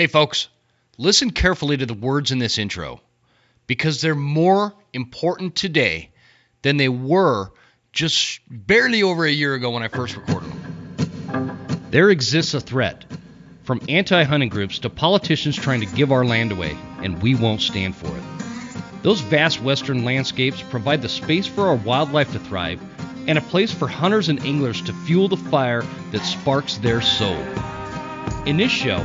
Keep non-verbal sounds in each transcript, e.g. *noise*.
Hey, folks, listen carefully to the words in this intro because they're more important today than they were just barely over a year ago when I first recorded them. There exists a threat from anti hunting groups to politicians trying to give our land away, and we won't stand for it. Those vast western landscapes provide the space for our wildlife to thrive and a place for hunters and anglers to fuel the fire that sparks their soul. In this show,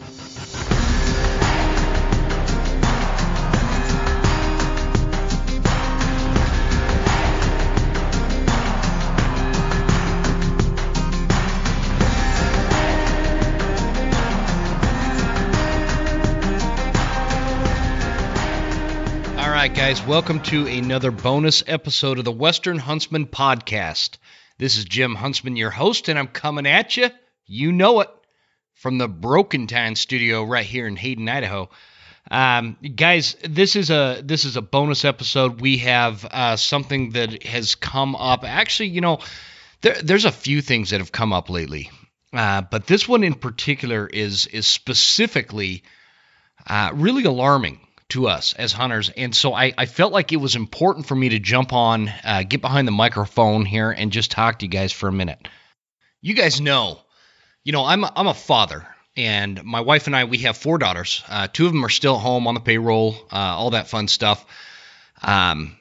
Right, guys, welcome to another bonus episode of the Western Huntsman Podcast. This is Jim Huntsman, your host, and I'm coming at you. You know it from the Broken Time Studio right here in Hayden, Idaho. Um, guys, this is a this is a bonus episode. We have uh, something that has come up. Actually, you know, there, there's a few things that have come up lately, uh, but this one in particular is is specifically uh, really alarming to us as hunters. And so I, I felt like it was important for me to jump on, uh, get behind the microphone here, and just talk to you guys for a minute. You guys know, you know, I'm a, I'm a father, and my wife and I we have four daughters. Uh, two of them are still at home on the payroll, uh, all that fun stuff. Um,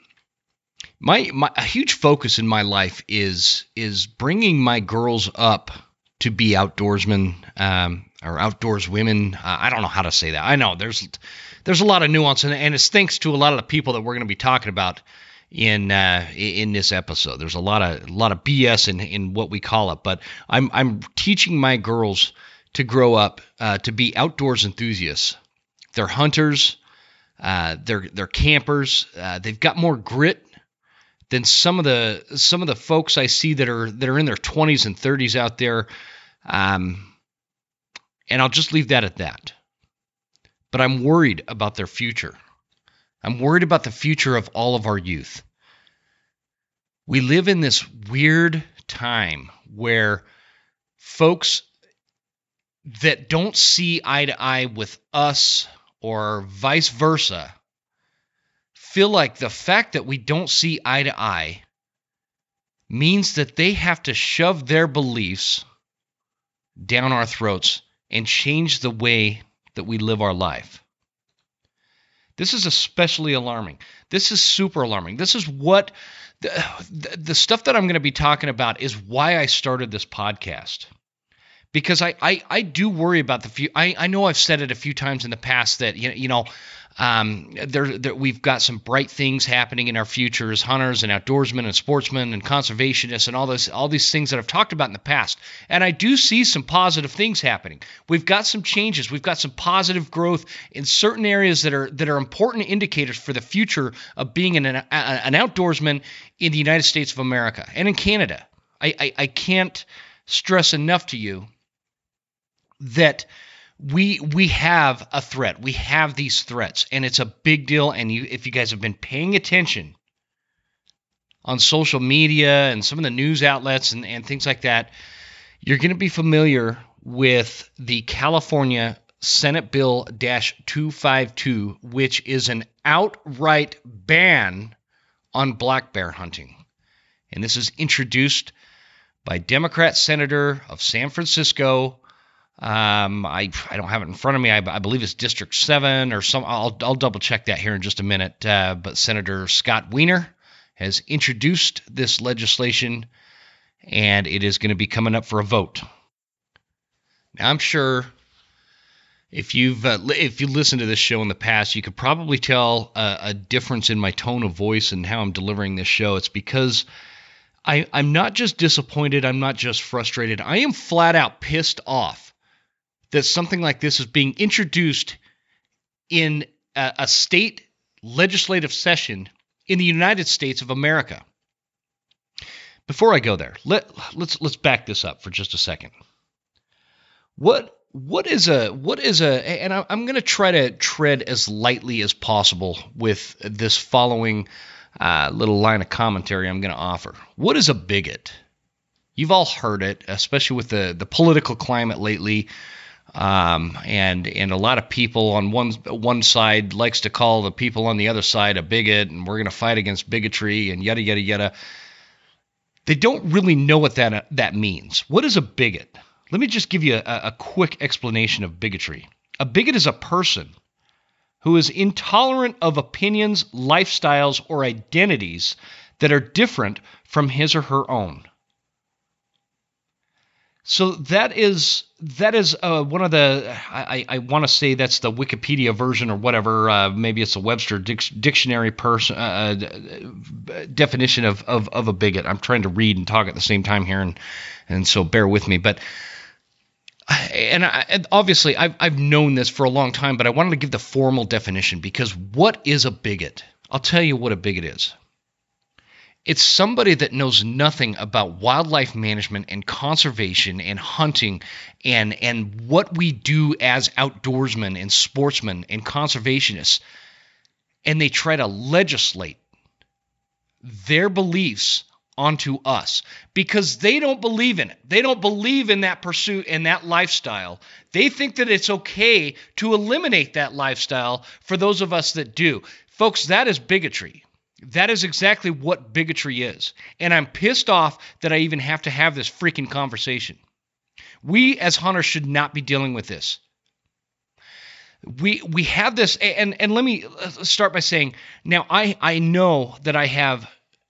my my a huge focus in my life is is bringing my girls up to be outdoorsmen um, or outdoors women. Uh, I don't know how to say that. I know there's there's a lot of nuance, and, and it's thanks to a lot of the people that we're going to be talking about in uh, in this episode. There's a lot of a lot of BS in in what we call it, but I'm I'm teaching my girls to grow up uh, to be outdoors enthusiasts. They're hunters. Uh, they're they're campers. Uh, they've got more grit than some of the some of the folks I see that are that are in their 20s and 30s out there. Um, and I'll just leave that at that but I'm worried about their future. I'm worried about the future of all of our youth. We live in this weird time where folks that don't see eye to eye with us or vice versa feel like the fact that we don't see eye to eye means that they have to shove their beliefs down our throats and change the way that we live our life. This is especially alarming. This is super alarming. This is what the, the stuff that I'm going to be talking about is why I started this podcast. Because I, I, I do worry about the few. I, I know I've said it a few times in the past that you know, you know um, there, there, we've got some bright things happening in our future as hunters and outdoorsmen and sportsmen and conservationists and all this, all these things that I've talked about in the past. And I do see some positive things happening. We've got some changes. We've got some positive growth in certain areas that are that are important indicators for the future of being an, an outdoorsman in the United States of America and in Canada. I, I, I can't stress enough to you that we we have a threat. We have these threats, and it's a big deal. And you, if you guys have been paying attention on social media and some of the news outlets and, and things like that, you're going to be familiar with the California Senate Bill 252, which is an outright ban on black bear hunting. And this is introduced by Democrat Senator of San Francisco, um, I I don't have it in front of me. I, I believe it's District Seven or some. I'll I'll double check that here in just a minute. Uh, but Senator Scott Wiener has introduced this legislation, and it is going to be coming up for a vote. Now I'm sure if you've uh, if you listened to this show in the past, you could probably tell a, a difference in my tone of voice and how I'm delivering this show. It's because I, I'm not just disappointed. I'm not just frustrated. I am flat out pissed off that something like this is being introduced in a, a state legislative session in the United States of America. Before I go there, let, let's let's back this up for just a second. What what is a what is a and I, am going to try to tread as lightly as possible with this following uh, little line of commentary I'm going to offer. What is a bigot? You've all heard it, especially with the the political climate lately. Um, and and a lot of people on one one side likes to call the people on the other side a bigot, and we're going to fight against bigotry and yada yada yada. They don't really know what that that means. What is a bigot? Let me just give you a, a quick explanation of bigotry. A bigot is a person who is intolerant of opinions, lifestyles, or identities that are different from his or her own. So that is that is uh, one of the I, I want to say that's the Wikipedia version or whatever. Uh, maybe it's a Webster dictionary person uh, uh, definition of, of of a bigot. I'm trying to read and talk at the same time here, and and so bear with me. But and, I, and obviously I've I've known this for a long time, but I wanted to give the formal definition because what is a bigot? I'll tell you what a bigot is. It's somebody that knows nothing about wildlife management and conservation and hunting and and what we do as outdoorsmen and sportsmen and conservationists. And they try to legislate their beliefs onto us because they don't believe in it. They don't believe in that pursuit and that lifestyle. They think that it's okay to eliminate that lifestyle for those of us that do. Folks, that is bigotry. That is exactly what bigotry is. And I'm pissed off that I even have to have this freaking conversation. We as hunters should not be dealing with this. We we have this and and let me start by saying now I I know that I have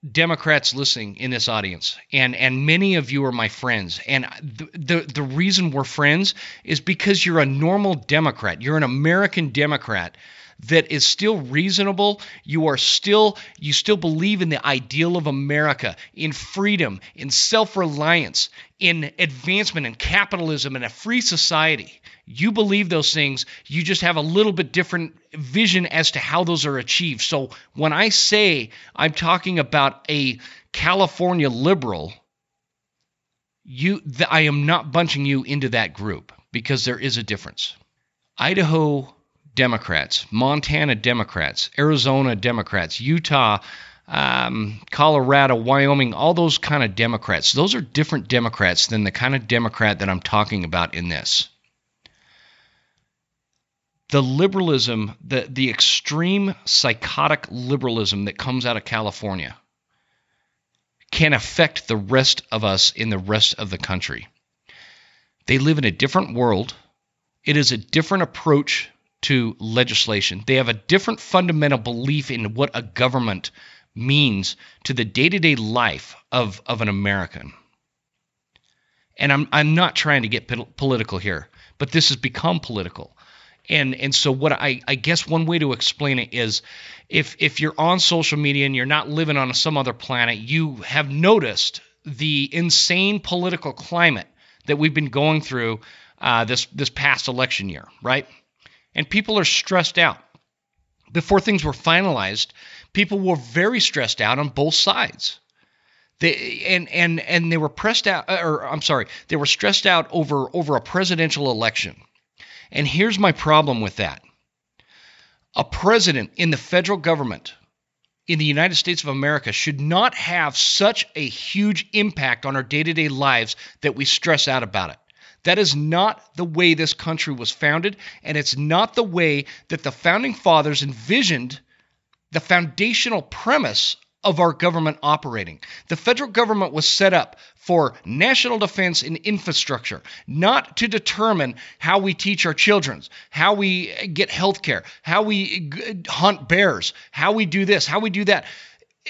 Democrats listening in this audience, and and many of you are my friends. And the, the the reason we're friends is because you're a normal Democrat. You're an American Democrat that is still reasonable. You are still you still believe in the ideal of america in freedom in self-reliance in advancement in capitalism and a free society. You believe those things. You just have a little bit different vision as to how those are achieved. So when i say i'm talking about a california liberal you i am not bunching you into that group because there is a difference. Idaho Democrats, Montana Democrats, Arizona Democrats, Utah, um, Colorado, Wyoming, all those kind of Democrats. Those are different Democrats than the kind of Democrat that I'm talking about in this. The liberalism, the, the extreme psychotic liberalism that comes out of California can affect the rest of us in the rest of the country. They live in a different world. It is a different approach to legislation. They have a different fundamental belief in what a government means to the day to day life of, of an American. And I'm, I'm not trying to get political here, but this has become political. And, and so what I, I guess one way to explain it is if if you're on social media and you're not living on some other planet, you have noticed the insane political climate that we've been going through uh, this this past election year, right? And people are stressed out. Before things were finalized, people were very stressed out on both sides. They and and and they were pressed out uh, or I'm sorry, they were stressed out over over a presidential election. And here's my problem with that. A president in the federal government in the United States of America should not have such a huge impact on our day-to-day lives that we stress out about it. That is not the way this country was founded, and it's not the way that the founding fathers envisioned the foundational premise of our government operating. The federal government was set up for national defense and infrastructure, not to determine how we teach our children, how we get health care, how we hunt bears, how we do this, how we do that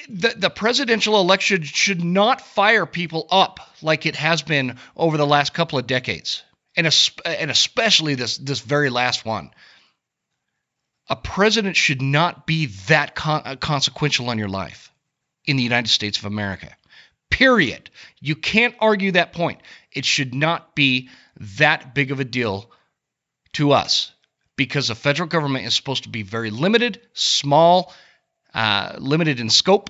the, the presidential election should not fire people up like it has been over the last couple of decades, and, and especially this, this very last one. A president should not be that con- uh, consequential on your life in the United States of America. Period. You can't argue that point. It should not be that big of a deal to us because the federal government is supposed to be very limited, small, uh, limited in scope.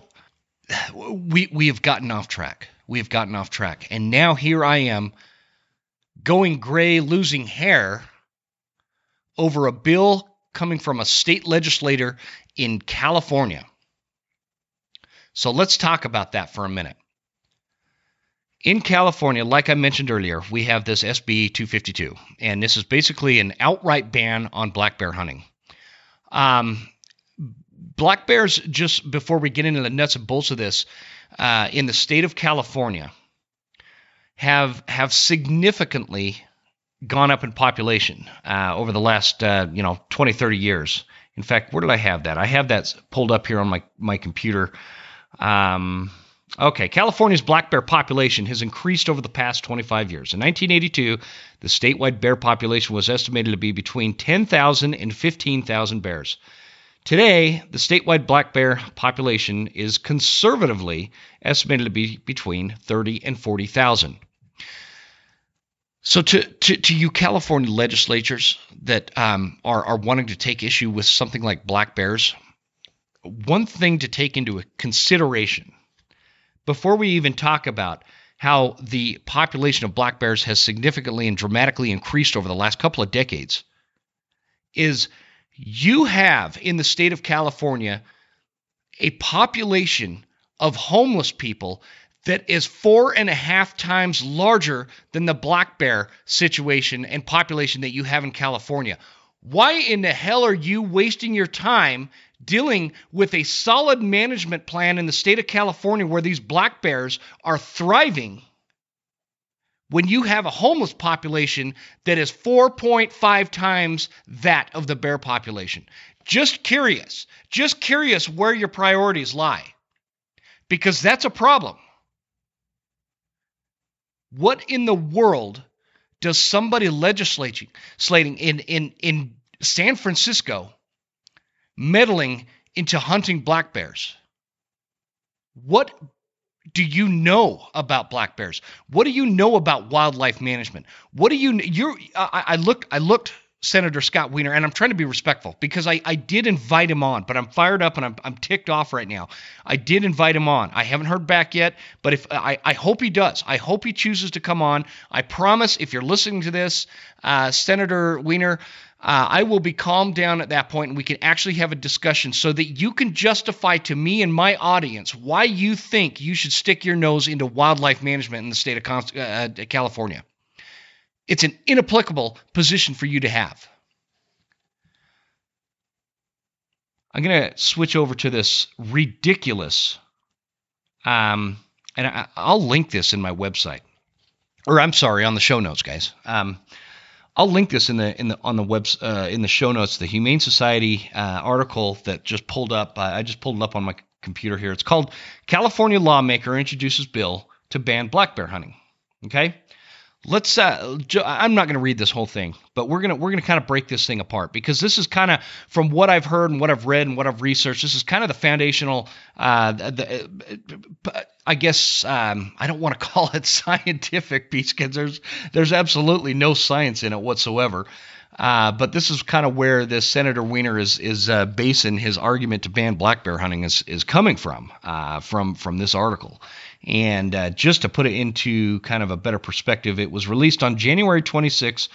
We we have gotten off track. We have gotten off track, and now here I am going gray, losing hair over a bill coming from a state legislator in California. So let's talk about that for a minute. In California, like I mentioned earlier, we have this SB 252, and this is basically an outright ban on black bear hunting. Um, black bears, just before we get into the nuts and bolts of this, uh, in the state of California, have have significantly gone up in population uh, over the last uh, you know 20 30 years. In fact where did i have that? I have that pulled up here on my my computer. Um, okay california's black bear population has increased over the past 25 years. In 1982 the statewide bear population was estimated to be between 10,000 and 15,000 bears Today, the statewide black bear population is conservatively estimated to be between 30 and 40,000. So, to, to, to you California legislatures that um, are, are wanting to take issue with something like black bears, one thing to take into consideration before we even talk about how the population of black bears has significantly and dramatically increased over the last couple of decades is you have in the state of California a population of homeless people that is four and a half times larger than the black bear situation and population that you have in California. Why in the hell are you wasting your time dealing with a solid management plan in the state of California where these black bears are thriving when you have a homeless population that is 4.5 times that of the bear population? Just curious, just curious where your priorities lie because that's a problem. What in the world does somebody legislating slating in, in, in San Francisco meddling into hunting black bears? What do you know about black bears? What do you know about wildlife management? What do you you I, I looked I looked Senator Scott Wiener, and I'm trying to be respectful because I, I did invite him on, but I'm fired up and I'm, I'm ticked off right now. I did invite him on. I haven't heard back yet, but if I, I hope he does. I hope he chooses to come on. I promise if you're listening to this, uh, Senator Wiener, uh, I will be calmed down at that point and we can actually have a discussion so that you can justify to me and my audience why you think you should stick your nose into wildlife management in the state of uh, California. It's an inapplicable position for you to have. I'm going to switch over to this ridiculous, um, and I, will link this in my website, or I'm sorry, on the show notes, guys. Um, I'll link this in the in the on the webs uh, in the show notes. The Humane Society uh, article that just pulled up. Uh, I just pulled it up on my computer here. It's called "California Lawmaker Introduces Bill to Ban Black Bear Hunting." Okay, let's uh, i'm not going to read this whole thing but we're going to we're going to kind of break this thing apart because this is kind of from what i've heard and what i've read and what i've researched this is kind of the foundational uh, the, uh, i guess um, i don't want to *laughs* call it scientific because there's there's absolutely no science in it whatsoever uh, but this is kind of where this Senator Wiener is is uh, basing his argument to ban black bear hunting is is coming from uh, from from this article. And uh, just to put it into kind of a better perspective, it was released on January 26,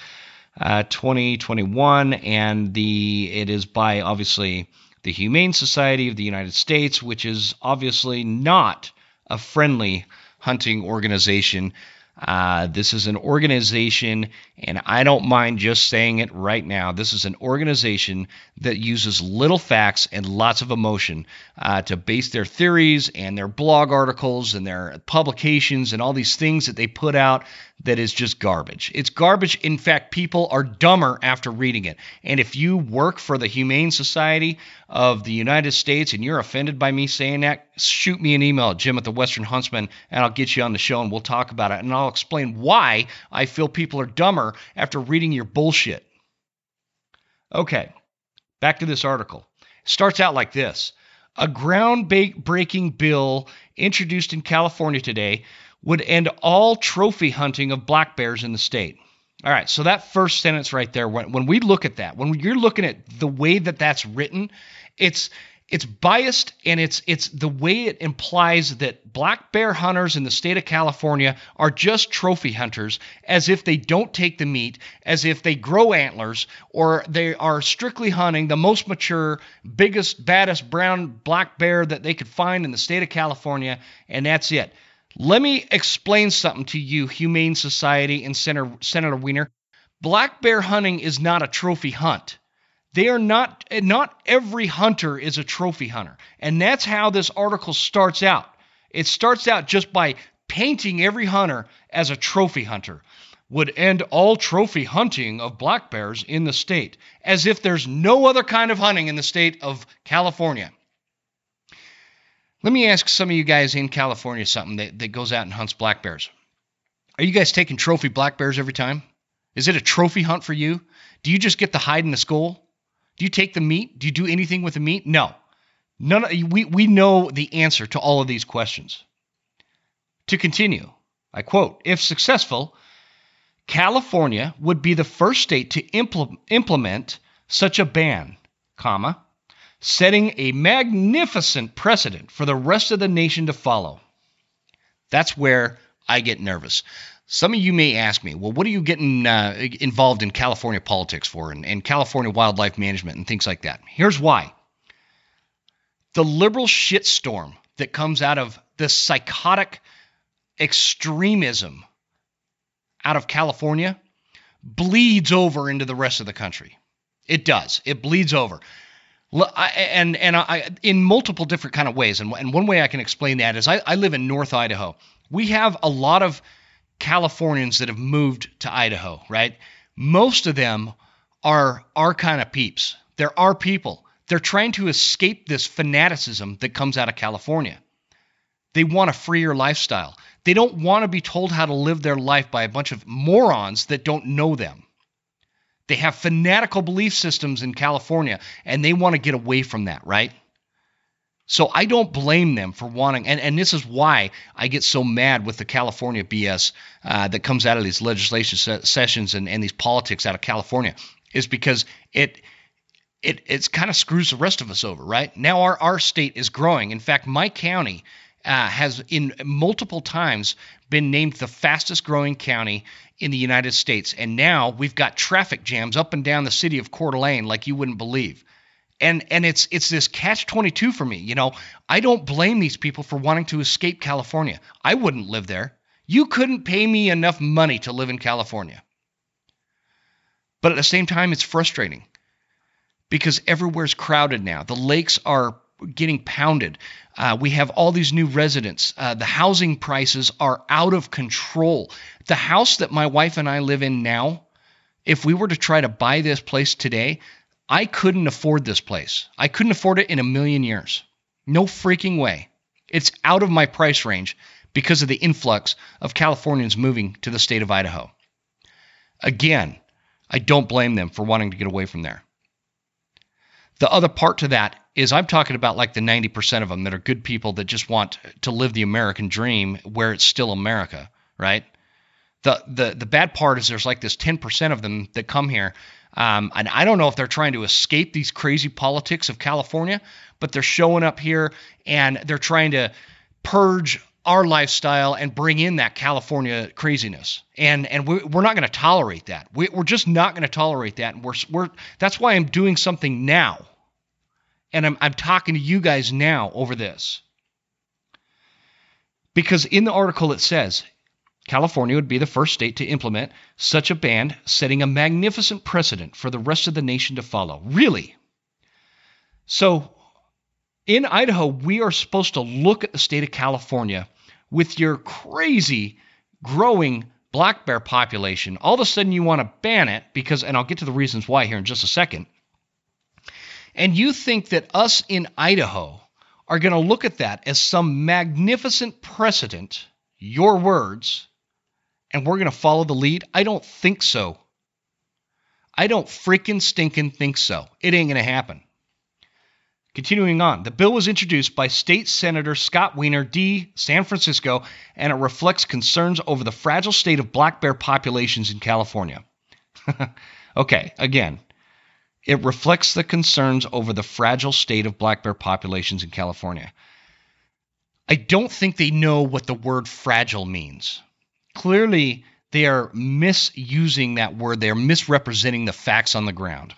uh, 2021, and the it is by obviously the Humane Society of the United States, which is obviously not a friendly hunting organization. Uh, this is an organization, and I don't mind just saying it right now. This is an organization that uses little facts and lots of emotion uh, to base their theories and their blog articles and their publications and all these things that they put out that is just garbage. It's garbage. In fact, people are dumber after reading it. And if you work for the Humane Society of the United States and you're offended by me saying that, shoot me an email at jim at the Western Huntsman and I'll get you on the show and we'll talk about it. And I'll explain why I feel people are dumber after reading your bullshit. Okay, back to this article. It starts out like this. A groundbreaking bill introduced in California today would end all trophy hunting of black bears in the state. All right, so that first sentence right there, when, when we look at that, when you're looking at the way that that's written, it's it's biased and it's it's the way it implies that black bear hunters in the state of California are just trophy hunters as if they don't take the meat as if they grow antlers or they are strictly hunting the most mature biggest baddest brown black bear that they could find in the state of California and that's it let me explain something to you humane society and Senator, Senator Wiener black bear hunting is not a trophy hunt they are not, not every hunter is a trophy hunter. And that's how this article starts out. It starts out just by painting every hunter as a trophy hunter. Would end all trophy hunting of black bears in the state, as if there's no other kind of hunting in the state of California. Let me ask some of you guys in California something that, that goes out and hunts black bears. Are you guys taking trophy black bears every time? Is it a trophy hunt for you? Do you just get the hide and the skull? Do you take the meat? Do you do anything with the meat? No. None of, we, we know the answer to all of these questions. To continue, I quote, if successful, California would be the first state to impl- implement such a ban, comma, setting a magnificent precedent for the rest of the nation to follow. That's where I get nervous. Some of you may ask me, well, what are you getting uh, involved in California politics for and, and California wildlife management and things like that? Here's why the liberal shitstorm that comes out of the psychotic extremism out of California bleeds over into the rest of the country. It does. It bleeds over. And and I, in multiple different kind of ways. And, and one way I can explain that is I, I live in North Idaho. We have a lot of Californians that have moved to Idaho, right? Most of them are our kind of peeps. They're our people. They're trying to escape this fanaticism that comes out of California. They want a freer lifestyle. They don't want to be told how to live their life by a bunch of morons that don't know them. They have fanatical belief systems in California and they want to get away from that, right? So I don't blame them for wanting, and, and this is why I get so mad with the California BS uh, that comes out of these legislation se- sessions and, and these politics out of California, is because it it it's kind of screws the rest of us over, right? Now our our state is growing. In fact, my county uh, has in multiple times been named the fastest growing county in the United States, and now we've got traffic jams up and down the city of Coeur d'Alene like you wouldn't believe. And and it's it's this catch 22 for me you know. I don't blame these people for wanting to escape california. I wouldn't live there. You couldn't pay me enough money to live in california. But at the same time it's frustrating because everywhere's crowded now. The lakes are getting pounded uh, we have all these new residents uh, the housing prices are out of control the house that my wife and i live in now if we were to try to buy this place today I couldn't afford this place. I couldn't afford it in a million years. No freaking way. It's out of my price range because of the influx of Californians moving to the state of Idaho. Again, I don't blame them for wanting to get away from there. The other part to that is I'm talking about like the 90% of them that are good people that just want to live the American dream where it's still America, right? The the the bad part is there's like this 10% of them that come here um, and I don't know if they're trying to escape these crazy politics of California, but they're showing up here and they're trying to purge our lifestyle and bring in that California craziness. And and we, we're not going to tolerate that. We, we're just not going to tolerate that. And we're we're that's why I'm doing something now. And I'm I'm talking to you guys now over this. Because in the article it says California would be the first state to implement such a ban, setting a magnificent precedent for the rest of the nation to follow. Really? So, in Idaho, we are supposed to look at the state of California with your crazy growing black bear population. All of a sudden, you want to ban it because, and I'll get to the reasons why here in just a second. And you think that us in Idaho are going to look at that as some magnificent precedent, your words, and we're going to follow the lead? I don't think so. I don't freaking stinking think so. It ain't going to happen. Continuing on, the bill was introduced by State Senator Scott Wiener, D. San Francisco, and it reflects concerns over the fragile state of black bear populations in California. *laughs* okay, again, It reflects the concerns over the fragile state of black bear populations in California. I don't think they know what the word fragile means. Clearly, they are misusing that word. They're misrepresenting the facts on the ground.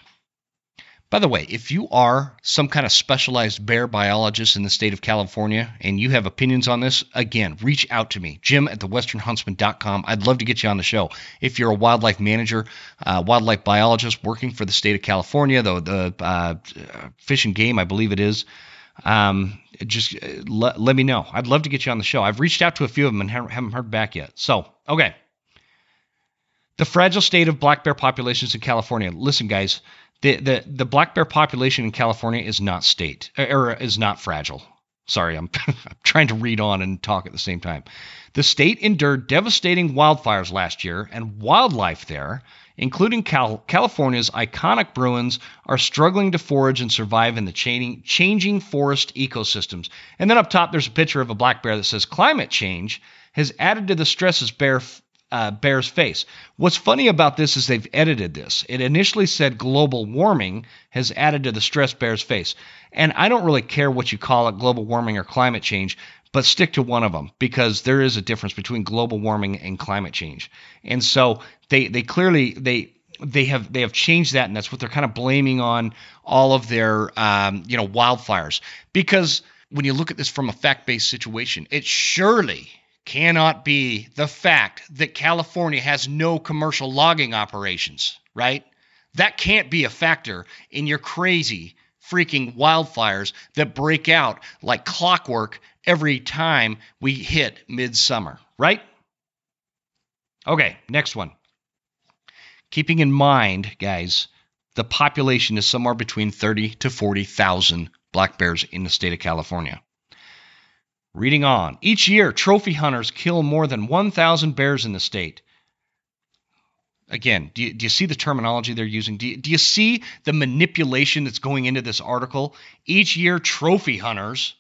By the way, if you are some kind of specialized bear biologist in the state of California and you have opinions on this, again, reach out to me, jim at thewesternhuntsman.com. I'd love to get you on the show. If you're a wildlife manager, uh, wildlife biologist working for the state of California, the, the uh, fish and game, I believe it is, um, just uh, let me know. I'd love to get you on the show. I've reached out to a few of them and haven't heard back yet. So, okay. The fragile state of black bear populations in California. Listen, guys, the, the, the black bear population in California is not state or is not fragile. Sorry, I'm, *laughs* I'm trying to read on and talk at the same time. The state endured devastating wildfires last year, and wildlife there, including Cal- California's iconic Bruins, are struggling to forage and survive in the changing, changing forest ecosystems. And then up top, there's a picture of a black bear that says climate change has added to the stresses bear uh, bear's face. What's funny about this is they've edited this. It initially said global warming has added to the stress bear's face. And I don't really care what you call it, global warming or climate change, but stick to one of them because there is a difference between global warming and climate change. And so they they clearly they they have they have changed that, and that's what they're kind of blaming on all of their um, you know wildfires. Because when you look at this from a fact-based situation, it surely cannot be the fact that California has no commercial logging operations, right? That can't be a factor in your crazy freaking wildfires that break out like clockwork every time we hit midsummer, right? Okay, next one. Keeping in mind, guys, the population is somewhere between 30 to 40,000 black bears in the state of California. Reading on. Each year, trophy hunters kill more than 1,000 bears in the state. Again, do you, do you see the terminology they're using? Do you, do you see the manipulation that's going into this article? Each year, trophy hunters.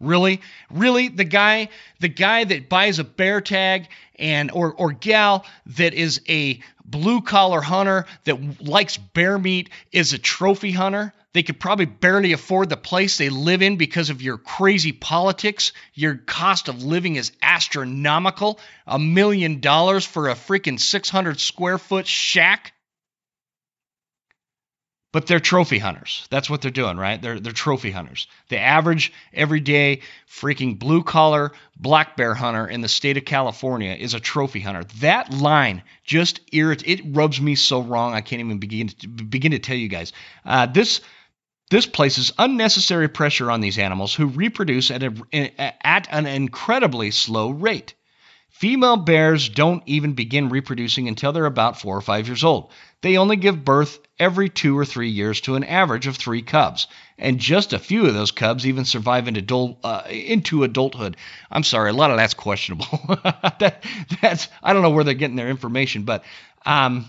Really? Really? The guy, the guy that buys a bear tag and or or gal that is a blue collar hunter that likes bear meat is a trophy hunter? They could probably barely afford the place they live in because of your crazy politics. Your cost of living is astronomical. A million dollars for a freaking 600 square foot shack. But they're trophy hunters. That's what they're doing, right? They're, they're trophy hunters. The average, everyday, freaking blue collar black bear hunter in the state of California is a trophy hunter. That line just irritates, it rubs me so wrong. I can't even begin to, begin to tell you guys. Uh, this this places unnecessary pressure on these animals who reproduce at, a, at an incredibly slow rate. Female bears don't even begin reproducing until they're about four or five years old. They only give birth every two or three years to an average of three cubs, and just a few of those cubs even survive into, adult, uh, into adulthood. I'm sorry, a lot of that's questionable. *laughs* that, that's I don't know where they're getting their information, but um,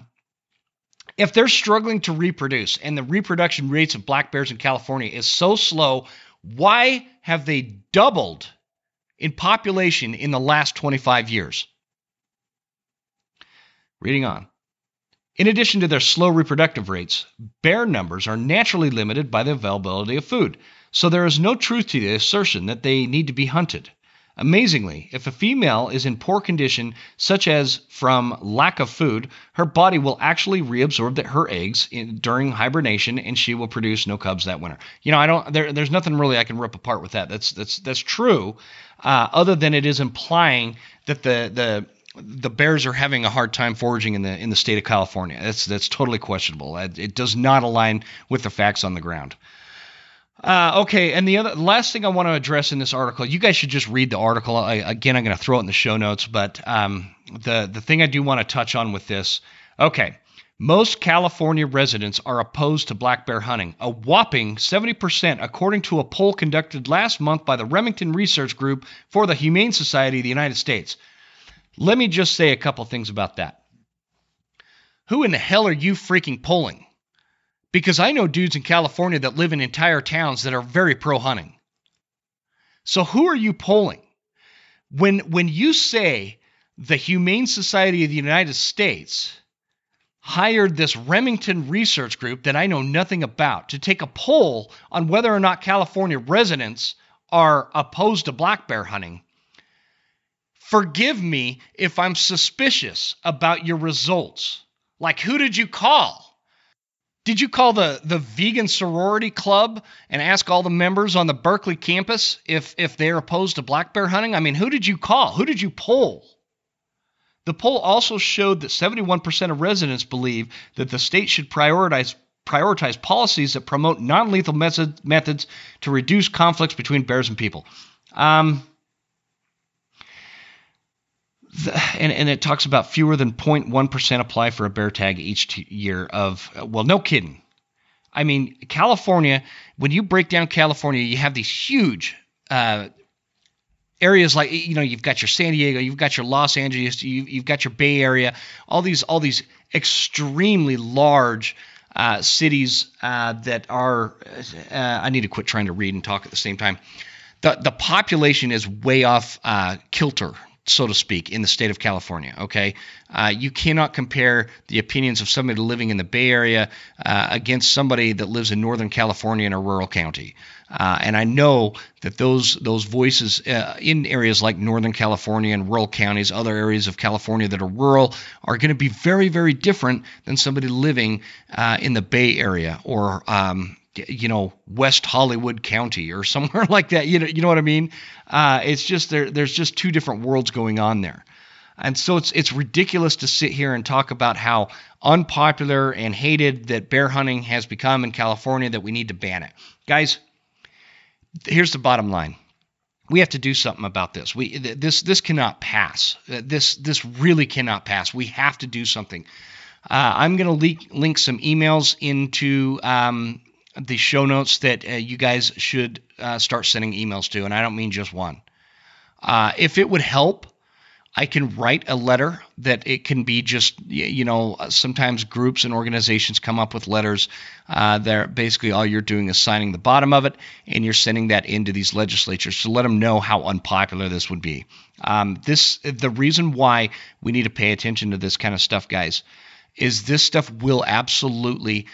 if they're struggling to reproduce and the reproduction rates of black bears in California is so slow, why have they doubled in population in the last 25 years? Reading on. In addition to their slow reproductive rates, bear numbers are naturally limited by the availability of food, so there is no truth to the assertion that they need to be hunted. Amazingly, if a female is in poor condition, such as from lack of food, her body will actually reabsorb the, her eggs in, during hibernation, and she will produce no cubs that winter. You know, I don't. There, there's nothing really I can rip apart with that. That's that's that's true, uh, other than it is implying that the the the bears are having a hard time foraging in the in the state of California. That's that's totally questionable. It does not align with the facts on the ground. Uh, okay, and the other last thing I want to address in this article, you guys should just read the article. I, again, I'm going to throw it in the show notes, but um, the the thing I do want to touch on with this, okay, most California residents are opposed to black bear hunting, a whopping 70%, according to a poll conducted last month by the Remington Research Group for the Humane Society of the United States. Let me just say a couple things about that. Who in the hell are you freaking polling? Because I know dudes in California that live in entire towns that are very pro hunting. So who are you polling? When when you say the Humane Society of the United States, hired this Remington research group that I know nothing about to take a poll on whether or not California residents are opposed to black bear hunting. Forgive me if I'm suspicious about your results. Like, who did you call? Did you call the, the vegan sorority club and ask all the members on the Berkeley campus if, if they're opposed to black bear hunting? I mean, who did you call? Who did you poll? The poll also showed that 71% of residents believe that the state should prioritize prioritize policies that promote non-lethal method, methods to reduce conflicts between bears and people. Um, and, and, it talks about fewer than 0.1% apply for a bear tag each year of well no kidding i mean california when you break down california you have these huge uh, areas like you know you've got your San Diego, you've got your Los Angeles, you've, you've got your Bay Area, all these all these extremely large uh, cities uh, that are. Uh, I need to quit trying to read and talk at the same time. The the population is way off uh, kilter so to speak, in the state of California. Okay, uh, you cannot compare the opinions of somebody living in the Bay Area uh, against somebody that lives in Northern California in a rural county. Uh, and I know that those those voices uh, in areas like Northern California and rural counties, other areas of California that are rural, are going to be very, very different than somebody living uh, in the Bay Area or um, you know West Hollywood County or *laughs* somewhere like that. You know, you know what I mean? Uh, it's just there. There's just two different worlds going on there, and so it's it's ridiculous to sit here and talk about how unpopular and hated that bear hunting has become in California. That we need to ban it, guys. Here's the bottom line. We have to do something about this. We this this cannot pass. This this really cannot pass. We have to do something. Uh, I'm going to link some emails into um, the show notes that uh, you guys should uh, start sending emails to, and I don't mean just one. Uh, if it would help, I can write a letter that it can be just, you know, sometimes groups and organizations come up with letters uh, basically all you're doing is signing the bottom of it and you're sending that into these legislatures to let them know how unpopular this would be. Um, this the reason why we need to pay attention to this kind of stuff, guys, is this stuff will absolutely,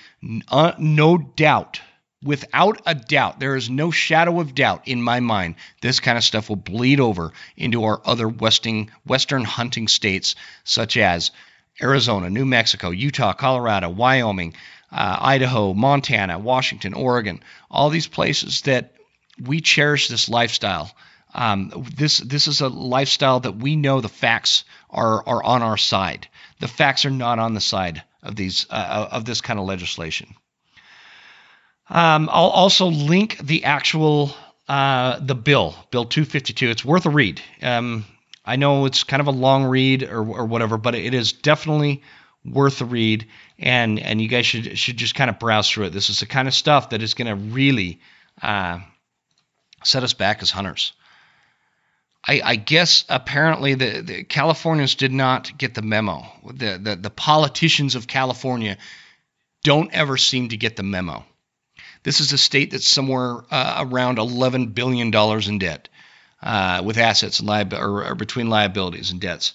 uh, no doubt, without a doubt, there is no shadow of doubt in my mind, this kind of stuff will bleed over into our other western, western hunting states, such as Arizona, New Mexico, Utah, Colorado, Wyoming, uh, Idaho, Montana, Washington, Oregon, all these places that we cherish this lifestyle. Um, this this is a lifestyle that we know the facts are are on our side the facts are not on the side of these uh, of this kind of legislation. Um, I'll also link the actual uh, the bill, Bill 252. It's worth a read. Um, I know it's kind of a long read or, or whatever, but it is definitely worth a read. And and you guys should should just kind of browse through it. This is the kind of stuff that is going to really uh, set us back as hunters. I, I guess apparently the, the, Californians did not get the memo. The, the, the politicians of California don't ever seem to get the memo. This is a state that's somewhere uh, around $11 billion in debt uh, with assets and liab- or, or, between liabilities and debts.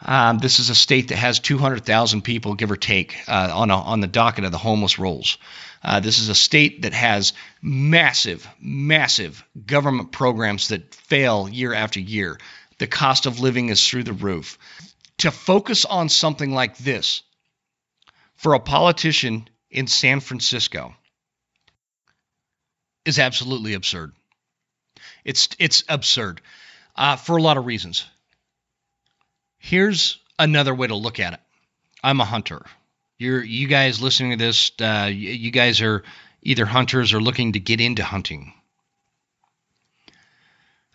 Um, this is a state that has 200,000 people, give or take, uh, on, a, on the docket of the homeless rolls. Uh, this is a state that has massive, massive government programs that fail year after year. The cost of living is through the roof. To focus on something like this for a politician in San Francisco is absolutely absurd. It's it's absurd uh, for a lot of reasons. Here's another way to look at it. I'm a hunter. You're you guys listening to this. Uh, you guys are either hunters or looking to get into hunting.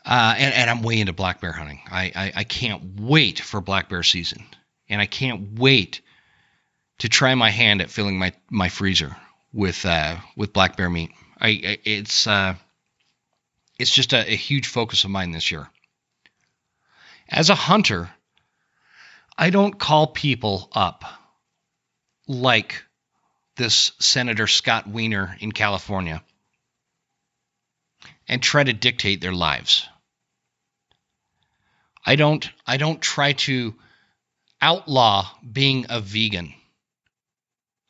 Uh, and, and, I'm way into black bear hunting. I, I, I can't wait for black bear season, and I can't wait to try my hand at filling my, my freezer with uh, with black bear meat. I, I it's uh, it's just a, a huge focus of mine this year. As a hunter, I don't call people up like this Senator Scott Wiener in California and try to dictate their lives. I don't I don't try to outlaw being a vegan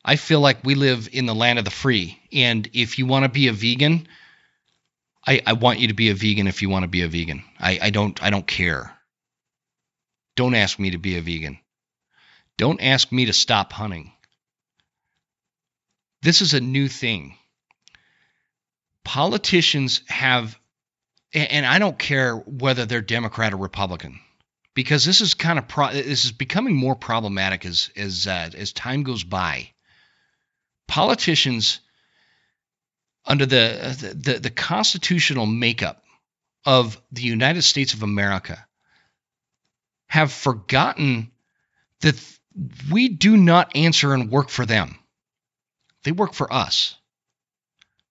I feel like we live in the land of the free. And if you want to be a vegan, I, I want you to be a vegan if you want to be a vegan. I, I don't I don't care. Don't ask me to be a vegan. Don't ask me to stop hunting. This is a new thing. Politicians have and I don't care whether they're Democrat or Republican because this is kind of pro- this is becoming more problematic as as uh, as time goes by. Politicians under the, the the constitutional makeup of the United States of America have forgotten that we do not answer and work for them. They work for us.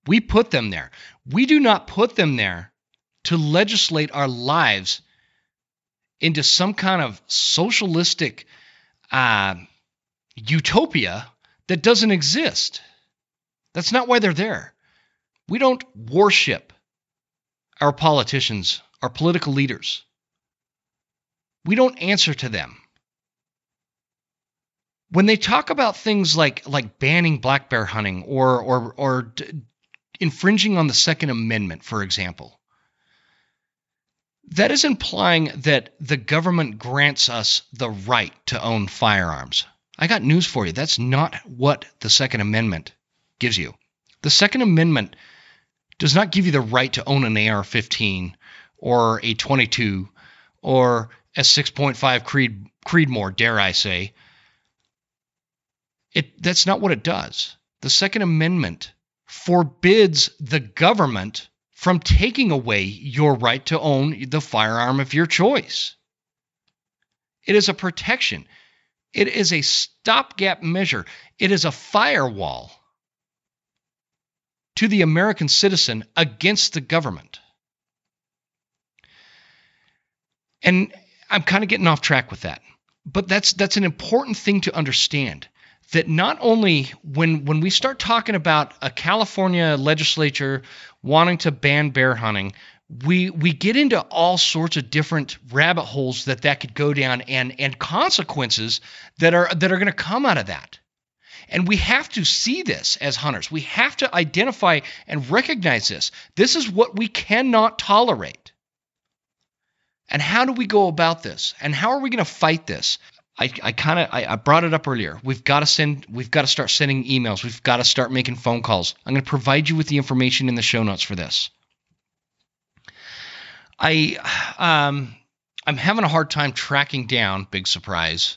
We put them there. We do not put them there to legislate our lives into some kind of socialistic uh, utopia that doesn't exist. That's not why they're there. We don't worship our politicians, our political leaders. We don't answer to them. When they talk about things like like banning black bear hunting or or or d- infringing on the Second Amendment, for example, that is implying that the government grants us the right to own firearms. I got news for you. That's not what the Second Amendment gives you. The Second Amendment does not give you the right to own an AR 15 or a 22 or a 6.5 Creed, Creedmoor, dare I say. It, that's not what it does. The Second Amendment forbids the government from taking away your right to own the firearm of your choice. It is a protection. It is a stopgap measure. It is a firewall to the American citizen against the government. And I'm kind of getting off track with that. But that's that's an important thing to understand that not only when when we start talking about a California legislature wanting to ban bear hunting, we we get into all sorts of different rabbit holes that that could go down and and consequences that are that are going to come out of that. And we have to see this as hunters. We have to identify and recognize this. This is what we cannot tolerate. And how do we go about this? And how are we going to fight this? I, I kind of I, I, brought it up earlier. We've got to send we've got to start sending emails. We've got to start making phone calls. I'm going to provide you with the information in the show notes for this. I um I'm having a hard time tracking down, big surprise,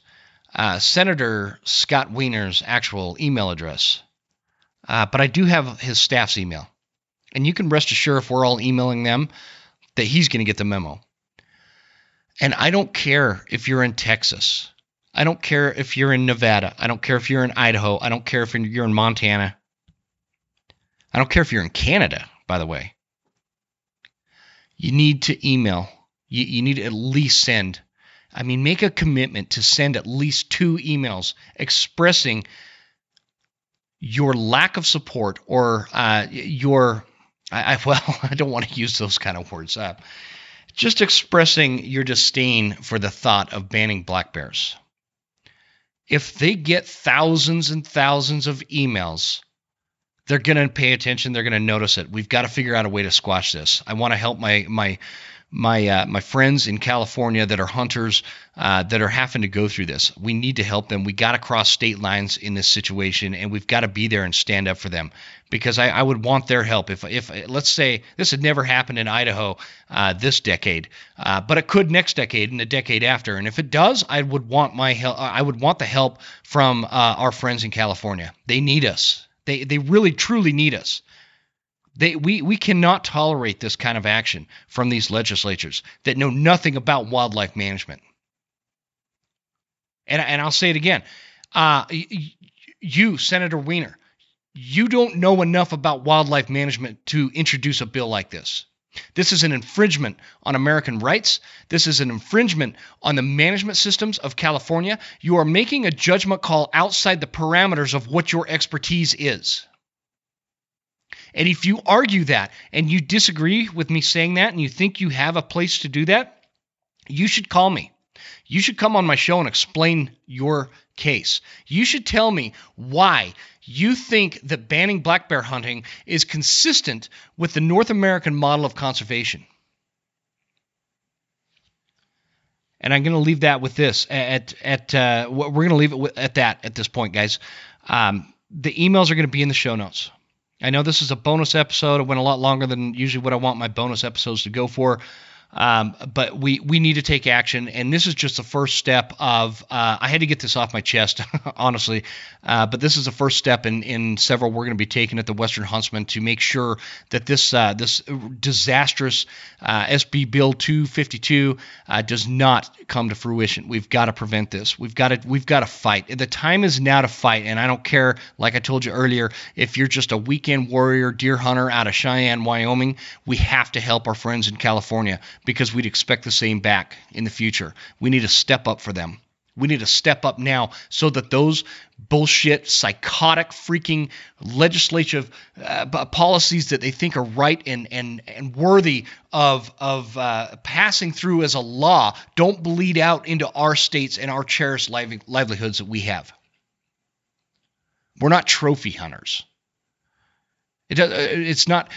uh, Senator Scott Wiener's actual email address. Uh, but I do have his staff's email. And you can rest assured if we're all emailing them that he's going to get the memo. And I don't care if you're in Texas. I don't care if you're in Nevada. I don't care if you're in Idaho. I don't care if you're in Montana. I don't care if you're in Canada, by the way. You need to email. You, you need to at least send. I mean, make a commitment to send at least two emails expressing your lack of support or uh, your, I, I, *laughs* well, I don't want to use those kind of words. Uh, just expressing your disdain for the thought of banning black bears if they get thousands and thousands of emails, they're going to pay attention. They're going to notice it. We've got to figure out a way to squash this. I want to help my my my uh, my friends in California that are hunters uh, that are having to go through this. We need to help them. We got to cross state lines in this situation, and we've got to be there and stand up for them because I, I would want their help. If if let's say this had never happened in Idaho uh, this decade, uh, but it could next decade and the decade after, and if it does, I would want my help. I would want the help from uh, our friends in California. They need us. They they really truly need us. They, we, we cannot tolerate this kind of action from these legislatures that know nothing about wildlife management. And, and I'll say it again. Uh, you, Senator Wiener, you don't know enough about wildlife management to introduce a bill like this. This is an infringement on American rights. This is an infringement on the management systems of California. You are making a judgment call outside the parameters of what your expertise is. And if you argue that and you disagree with me saying that and you think you have a place to do that, you should call me. You should come on my show and explain your case. You should tell me why you think that banning black bear hunting is consistent with the North American model of conservation. And I'm going to leave that with this. At at uh, we're going to leave it at that at this point, guys. Um, the emails are going to be in the show notes. I know this is a bonus episode. It went a lot longer than usually what I want my bonus episodes to go for. Um, but we we need to take action, and this is just the first step of. Uh, I had to get this off my chest, *laughs* honestly, uh, but this is the first step in in several we're going to be taking at the Western Huntsman to make sure that this uh, this disastrous uh, SB Bill 252 uh, does not come to fruition. We've got to prevent this. We've got to we've got to fight. The time is now to fight, and I don't care. Like I told you earlier, if you're just a weekend warrior deer hunter out of Cheyenne, Wyoming, we have to help our friends in California because we'd expect the same back in the future. We need to step up for them. We need to step up now so that those bullshit, psychotic, freaking legislative uh, policies that they think are right and and and worthy of of uh, passing through as a law don't bleed out into our states and our cherished livelihoods that we have. We're not trophy hunters. It, uh, it's not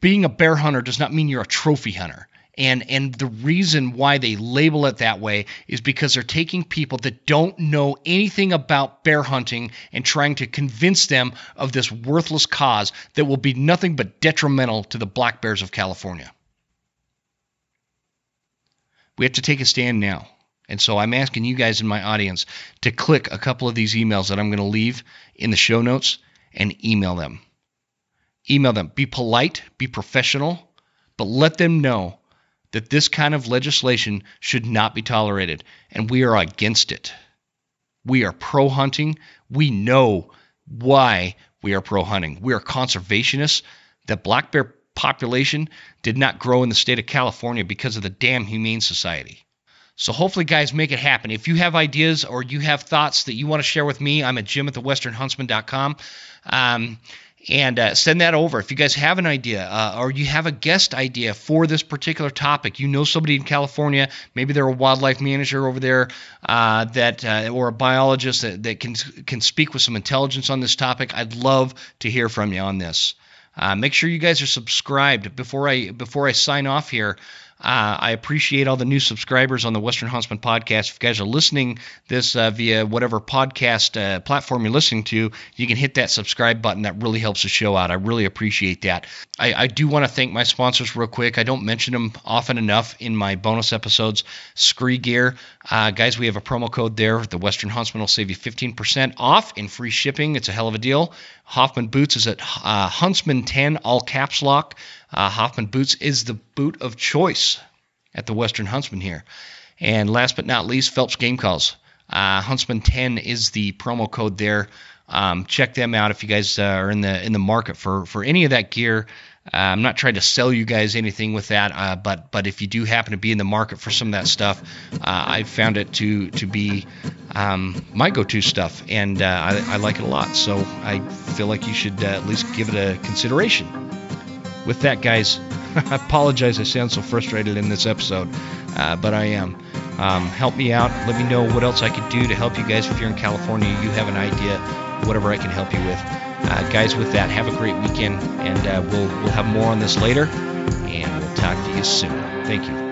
being a bear hunter does not mean you're a trophy hunter. And and the reason why they label it that way is because they're taking people that don't know anything about bear hunting and trying to convince them of this worthless cause that will be nothing but detrimental to the black bears of California. We have to take a stand now. And so I'm asking you guys in my audience to click a couple of these emails that I'm going to leave in the show notes and email them. Email them. Be polite, be professional, but let them know that this kind of legislation should not be tolerated, and we are against it. We are pro hunting. We know why we are pro hunting. We are conservationists. The black bear population did not grow in the state of California because of the damn Humane Society. So hopefully, guys, make it happen. If you have ideas or you have thoughts that you want to share with me, I'm at jim at thewesternhuntsman.com. Um, and uh, send that over. If you guys have an idea uh, or you have a guest idea for this particular topic, you know somebody in California, maybe they're a wildlife manager over there uh, that uh, or a biologist that, that can can speak with some intelligence on this topic. I'd love to hear from you on this. Uh, make sure you guys are subscribed before I before I sign off here. Uh, I appreciate all the new subscribers on the Western Huntsman podcast. If you guys are listening this uh, via whatever podcast uh, platform you're listening to, you can hit that subscribe button. That really helps the show out. I really appreciate that. I, I do want to thank my sponsors real quick. I don't mention them often enough in my bonus episodes. Scree Gear, uh, guys, we have a promo code there. The Western Huntsman will save you 15% off in free shipping. It's a hell of a deal. Hoffman Boots is at uh, Huntsman 10, all caps lock. Uh, Hoffman Boots is the boot of choice at the Western Huntsman here. And last but not least, Phelps Game Calls. Uh, Huntsman 10 is the promo code there. Um, check them out if you guys uh, are in the in the market for for any of that gear. Uh, I'm not trying to sell you guys anything with that, uh, but but if you do happen to be in the market for some of that stuff, uh, I found it to to be um, my go-to stuff, and uh, I, I, like it a lot. So I feel like you should at least give it a consideration. With that, guys, *laughs* I apologize. I sound so frustrated in this episode, uh, but I am. Um, help me out. Let me know what else I could do to help you guys. If you're in California, you have an idea, whatever I can help you with. Uh, guys, with that, have a great weekend, and uh, we'll we'll have more on this later, and we'll talk to you soon. Thank. You